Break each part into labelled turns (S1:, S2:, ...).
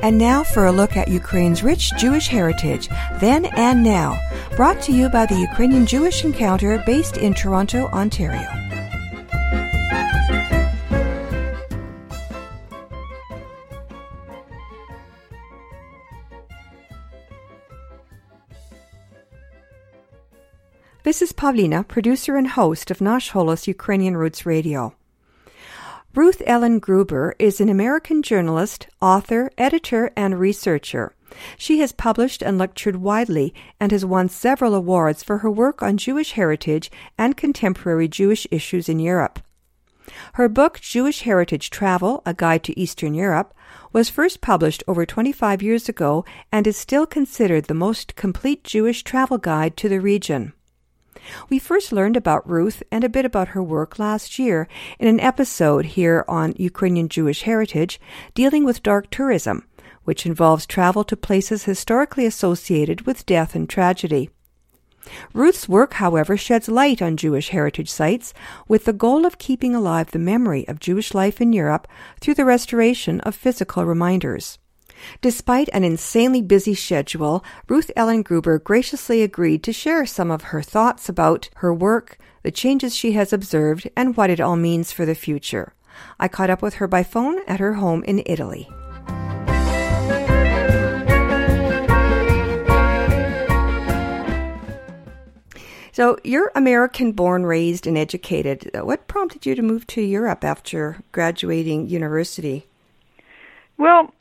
S1: And now for a look at Ukraine's rich Jewish heritage, then and now, brought to you by the Ukrainian Jewish Encounter based in Toronto, Ontario. This is Pavlina, producer and host of Nash Holos Ukrainian Roots Radio. Ruth Ellen Gruber is an American journalist, author, editor, and researcher. She has published and lectured widely and has won several awards for her work on Jewish heritage and contemporary Jewish issues in Europe. Her book, Jewish Heritage Travel A Guide to Eastern Europe, was first published over 25 years ago and is still considered the most complete Jewish travel guide to the region. We first learned about Ruth and a bit about her work last year in an episode here on Ukrainian Jewish heritage dealing with dark tourism, which involves travel to places historically associated with death and tragedy. Ruth's work, however, sheds light on Jewish heritage sites with the goal of keeping alive the memory of Jewish life in Europe through the restoration of physical reminders. Despite an insanely busy schedule, Ruth Ellen Gruber graciously agreed to share some of her thoughts about her work, the changes she has observed, and what it all means for the future. I caught up with her by phone at her home in Italy. So, you're American born, raised, and educated. What prompted you to move to Europe after graduating university?
S2: Well,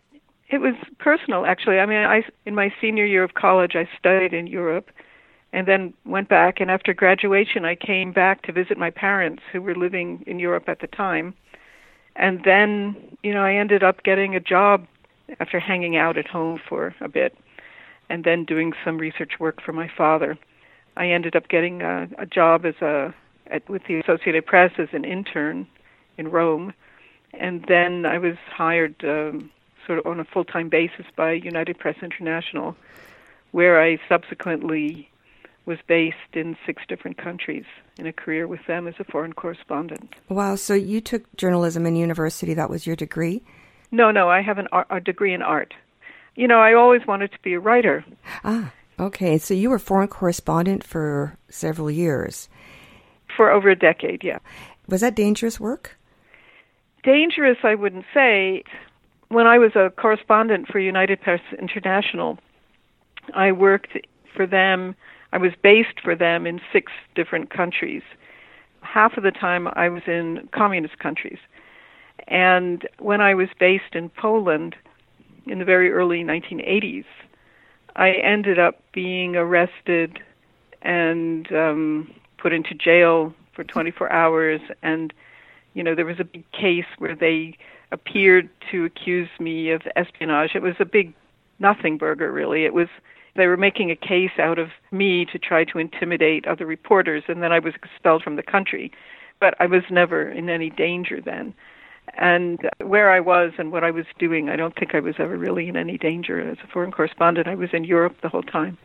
S2: it was personal, actually. I mean, I in my senior year of college, I studied in Europe, and then went back. And after graduation, I came back to visit my parents, who were living in Europe at the time. And then, you know, I ended up getting a job after hanging out at home for a bit, and then doing some research work for my father. I ended up getting a, a job as a at, with the Associated Press as an intern in Rome, and then I was hired. Um, sort of on a full time basis by United Press International, where I subsequently was based in six different countries in a career with them as a foreign correspondent.
S1: Wow, so you took journalism in university, that was your degree?
S2: No, no, I have an art, a degree in art. You know, I always wanted to be a writer.
S1: Ah, okay. So you were foreign correspondent for several years.
S2: For over a decade, yeah.
S1: Was that dangerous work?
S2: Dangerous, I wouldn't say when I was a correspondent for United Press International, I worked for them. I was based for them in six different countries. Half of the time I was in communist countries. And when I was based in Poland in the very early 1980s, I ended up being arrested and um, put into jail for 24 hours. And, you know, there was a big case where they appeared to accuse me of espionage. It was a big nothing burger, really. It was they were making a case out of me to try to intimidate other reporters, and then I was expelled from the country. But I was never in any danger then. And where I was and what I was doing, I don't think I was ever really in any danger as a foreign correspondent. I was in Europe the whole time.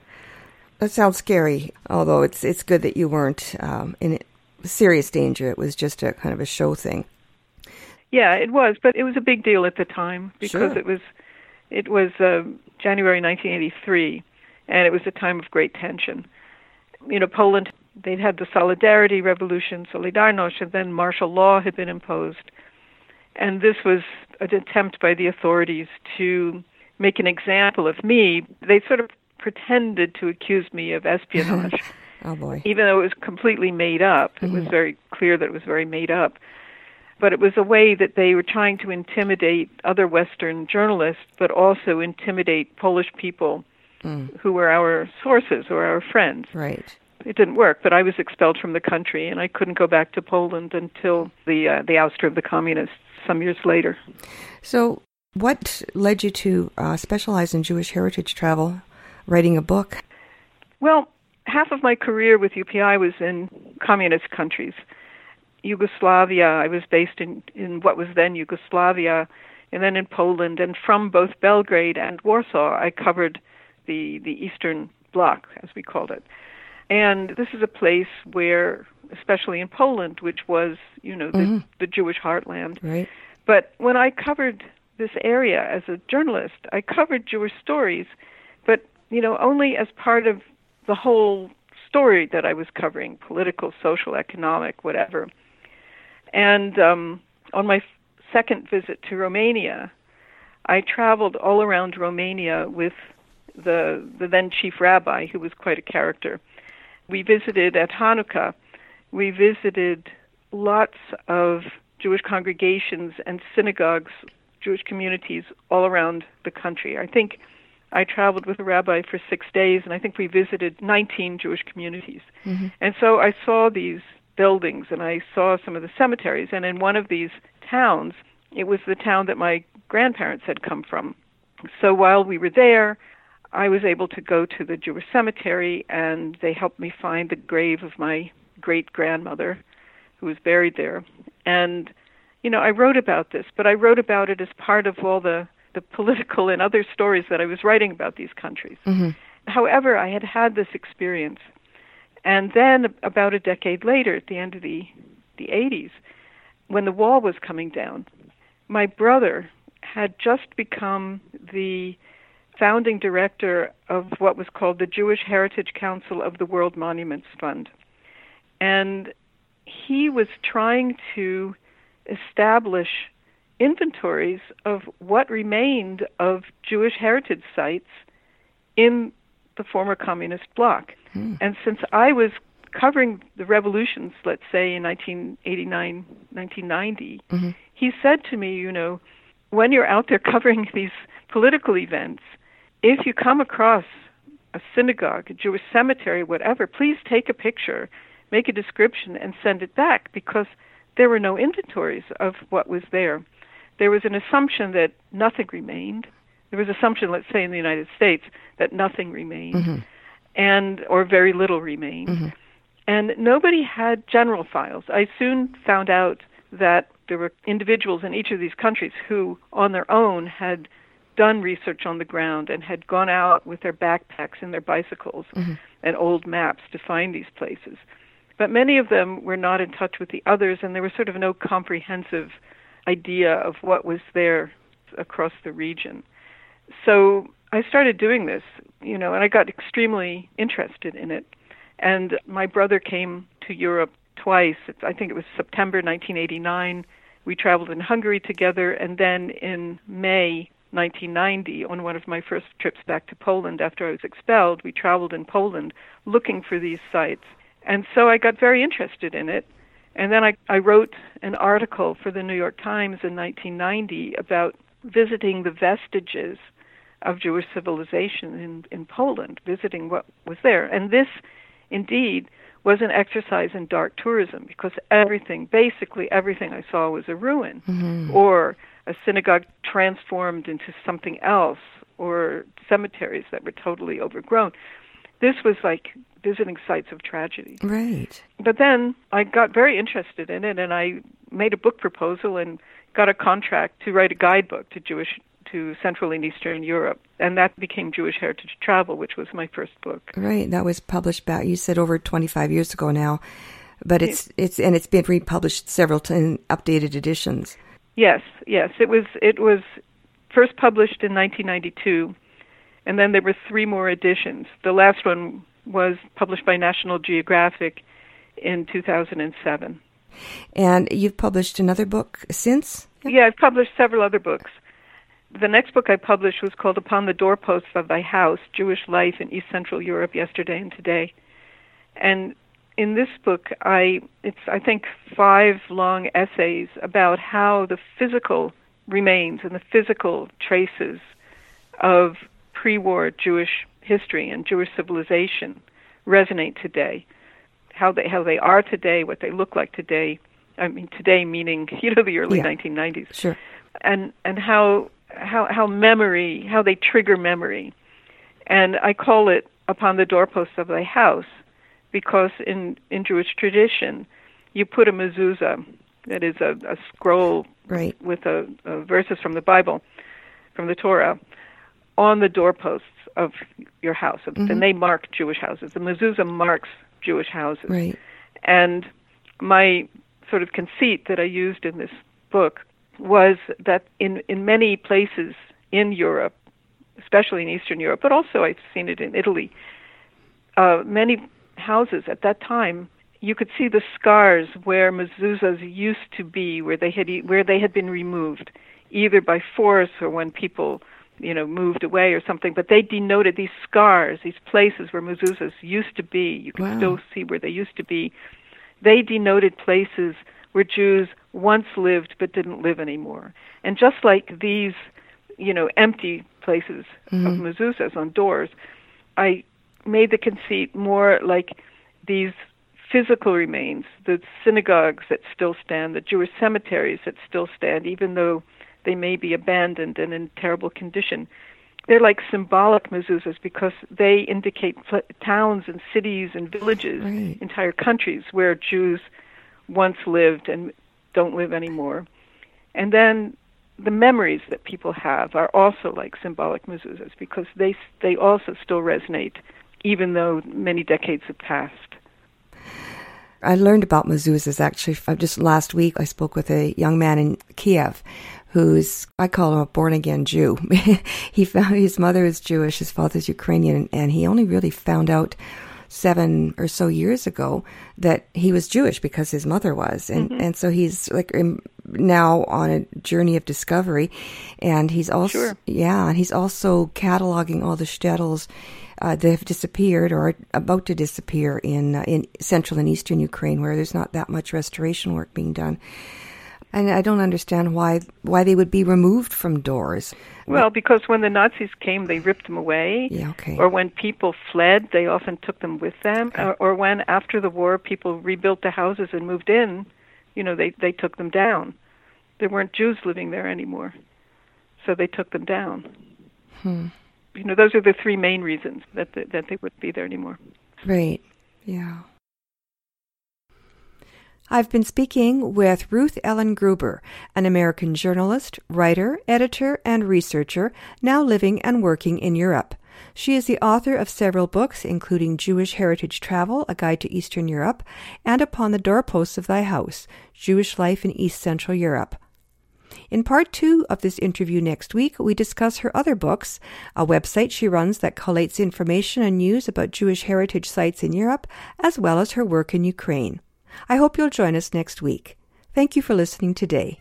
S1: That sounds scary, although it's it's good that you weren't um, in serious danger. It was just a kind of a show thing.
S2: Yeah, it was, but it was a big deal at the time because
S1: sure.
S2: it was it was uh, January 1983, and it was a time of great tension. You know, Poland they'd had the Solidarity Revolution, Solidarność, and then martial law had been imposed, and this was an attempt by the authorities to make an example of me. They sort of pretended to accuse me of espionage.
S1: oh boy!
S2: Even though it was completely made up, it was
S1: Mhm.
S2: very clear that it was very made up but it was a way that they were trying to intimidate other Western journalists, but also intimidate Polish people
S1: Mm,
S2: who were our sources or our friends.
S1: right.
S2: It didn't work, but I was expelled from the country, and I couldn't go back to Poland until the uh, the ouster of the communists some years later.
S1: So, what led you to uh, specialize in Jewish heritage travel, writing a book?
S2: Well, half of my career with UPI was in communist countries. Yugoslavia, I was based in, in what was then Yugoslavia, and then in Poland, and from both Belgrade and Warsaw, I covered the, the Eastern Bloc, as we called it. And this is a place where, especially in Poland, which was, you know, the,
S1: Mhm.
S2: the Jewish heartland,
S1: Right.
S2: but when I covered this area as a journalist. I covered Jewish stories, but you know, only as part of the whole story that I was covering political, social, economic, whatever. And um, on my second visit to Romania, I traveled all around Romania with the, the then chief rabbi, who was quite a character. We visited at Hanukkah, we visited lots of Jewish congregations and synagogues, Jewish communities all around the country. I think I traveled with a rabbi for six days, and I think we visited 19 Jewish communities. Mm-hmm. And so I saw these buildings, and I saw some of the cemeteries. And in one of these towns, it was the town that my grandparents had come from. So while we were there, I was able to go to the Jewish cemetery, and they helped me find the grave of my great grandmother, who was buried there. And, you know, I wrote about this, but I wrote about it as part of all the the political and other stories that I was writing about these countries. Mm-hmm. However, I had had this experience, and then about a decade later, at the end of the the 80s, when the wall was coming down, my brother had just become the founding director of what was called the Jewish Heritage Council of the World Monuments Fund. And he was trying to establish inventories of what remained of Jewish heritage sites in the former communist bloc. Hmm. And since I was covering the revolutions, let's say in 1989, 1990, mm-hmm. he said to me, you know, when you're out there covering these political events, if you come across a synagogue, a Jewish cemetery, whatever, please take a picture, make a description, and send it back because there were no inventories of what was there there was an assumption that nothing remained. There was assumption, let's say in the United States, that nothing remained, mm-hmm. and or very little remained, mm-hmm. and nobody had general files. I soon found out that there were individuals in each of these countries who, on their own, had done research on the ground and had gone out with their backpacks and their bicycles mm-hmm. and old maps to find these places. But many of them were not in touch with the others, and there was sort of no comprehensive idea of what was there across the region. So I started doing this, you know, and I got extremely interested in it. And my brother came to Europe twice. I think it was September 1989. We traveled in Hungary together, and then in May 1990, on one of my first trips back to Poland after I was expelled, we traveled in Poland looking for these sites. And so I got very interested in it. And then I, I wrote an article for the New York Times in 1990 about visiting the vestiges of Jewish civilization in, in Poland, visiting what was there. And this, indeed, was an exercise in dark tourism because everything, basically everything I saw was a ruin mm-hmm. or a synagogue transformed into something else or cemeteries that were totally overgrown. This was like visiting sites of tragedy.
S1: Right.
S2: But then I got very interested in it and I made a book proposal and got a contract to write a guidebook to Jewish to Central and Eastern Europe, and that became Jewish Heritage Travel, which was my first book.
S1: Right, that was published back. You said over 25 years ago now, but it's it's and it's been republished several in updated editions.
S2: Yes, yes, it was it was first published in 1992, and then there were three more editions. The last one was published by National Geographic in 2007.
S1: And you've published another book since?
S2: Yeah, I've published several other books. The next book I published was called Upon the Doorposts of Thy House Jewish Life in East Central Europe Yesterday and Today. And in this book, I it's I think five long essays about how the physical remains and the physical traces of pre-war Jewish history and Jewish civilization resonate today. How they how they are today, what they look like today. I mean today meaning, you know, the early
S1: nineteen
S2: yeah. nineties.
S1: Sure.
S2: And and how how how memory how they trigger memory. And I call it upon the doorposts of thy house because in, in Jewish tradition you put a mezuzah, that is a, a scroll
S1: right.
S2: with a, a verses from the Bible, from the Torah, on the doorposts of your house. Mm-hmm. And they mark Jewish houses. The mezuzah marks Jewish houses.
S1: Right.
S2: And my sort of conceit that I used in this book was that in, in many places in Europe, especially in Eastern Europe, but also I've seen it in Italy, uh, many houses at that time you could see the scars where mezuzahs used to be, where they had where they had been removed, either by force or when people, you know, moved away or something. But they denoted these scars, these places where mezuzahs used to be. You can wow. still see where they used to be. They denoted places where Jews once lived but didn't live anymore. And just like these, you know, empty places mm-hmm. of mezuzahs on doors, I made the conceit more like these physical remains, the synagogues that still stand, the Jewish cemeteries that still stand, even though they may be abandoned and in terrible condition. They're like symbolic mezuzahs because they indicate pl- towns and cities and villages, right. entire countries where Jews once lived and don't live anymore. And then the memories that people have are also like symbolic mezuzahs because they they also still resonate even though many decades have passed.
S1: I learned about mezuzahs actually just last week. I spoke with a young man in Kiev who's I call him a born again Jew. he found his mother is Jewish, his father's Ukrainian, and he only really found out seven or so years ago that he was Jewish because his mother was, and mm-hmm. and so he's like now on a journey of discovery, and he's also sure. yeah, and he's also cataloging all the shtetls uh, that have disappeared or are about to disappear in uh, in central and eastern Ukraine, where there's not that much restoration work being done. And I don't understand why why they would be removed from doors.
S2: Well, because when the Nazis came, they ripped them away.
S1: Yeah, okay.
S2: Or when people fled, they often took them with them. Okay. Or, or when after the war, people rebuilt the houses and moved in, you know, they they took them down. There weren't Jews living there anymore, so they took them down. Hmm you know, those are the three main reasons that the, that they wouldn't be there anymore.
S1: Right. Yeah. I've been speaking with Ruth Ellen Gruber, an American journalist, writer, editor, and researcher now living and working in Europe. She is the author of several books, including Jewish Heritage Travel, A Guide to Eastern Europe, and Upon the Doorposts of Thy House, Jewish Life in East Central Europe. In part two of this interview next week, we discuss her other books, a website she runs that collates information and news about Jewish heritage sites in Europe, as well as her work in Ukraine. I hope you'll join us next week. Thank you for listening today.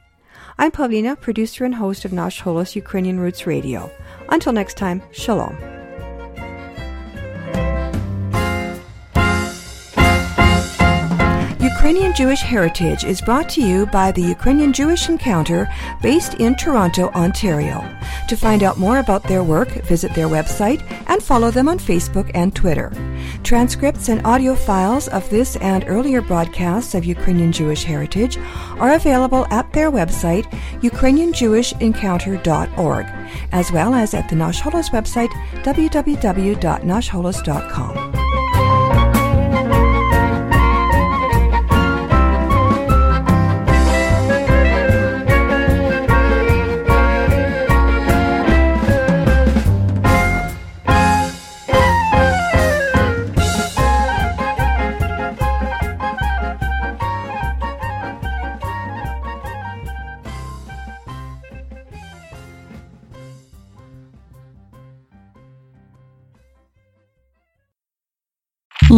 S1: I'm Pavlina, producer and host of Nash Holos Ukrainian Roots Radio. Until next time, shalom. Ukrainian Jewish Heritage is brought to you by the Ukrainian Jewish Encounter based in Toronto, Ontario. To find out more about their work, visit their website and follow them on Facebook and Twitter. Transcripts and audio files of this and earlier broadcasts of Ukrainian Jewish Heritage are available at their website, ukrainianjewishencounter.org, as well as at the Nash Holos website, www.nashholos.com.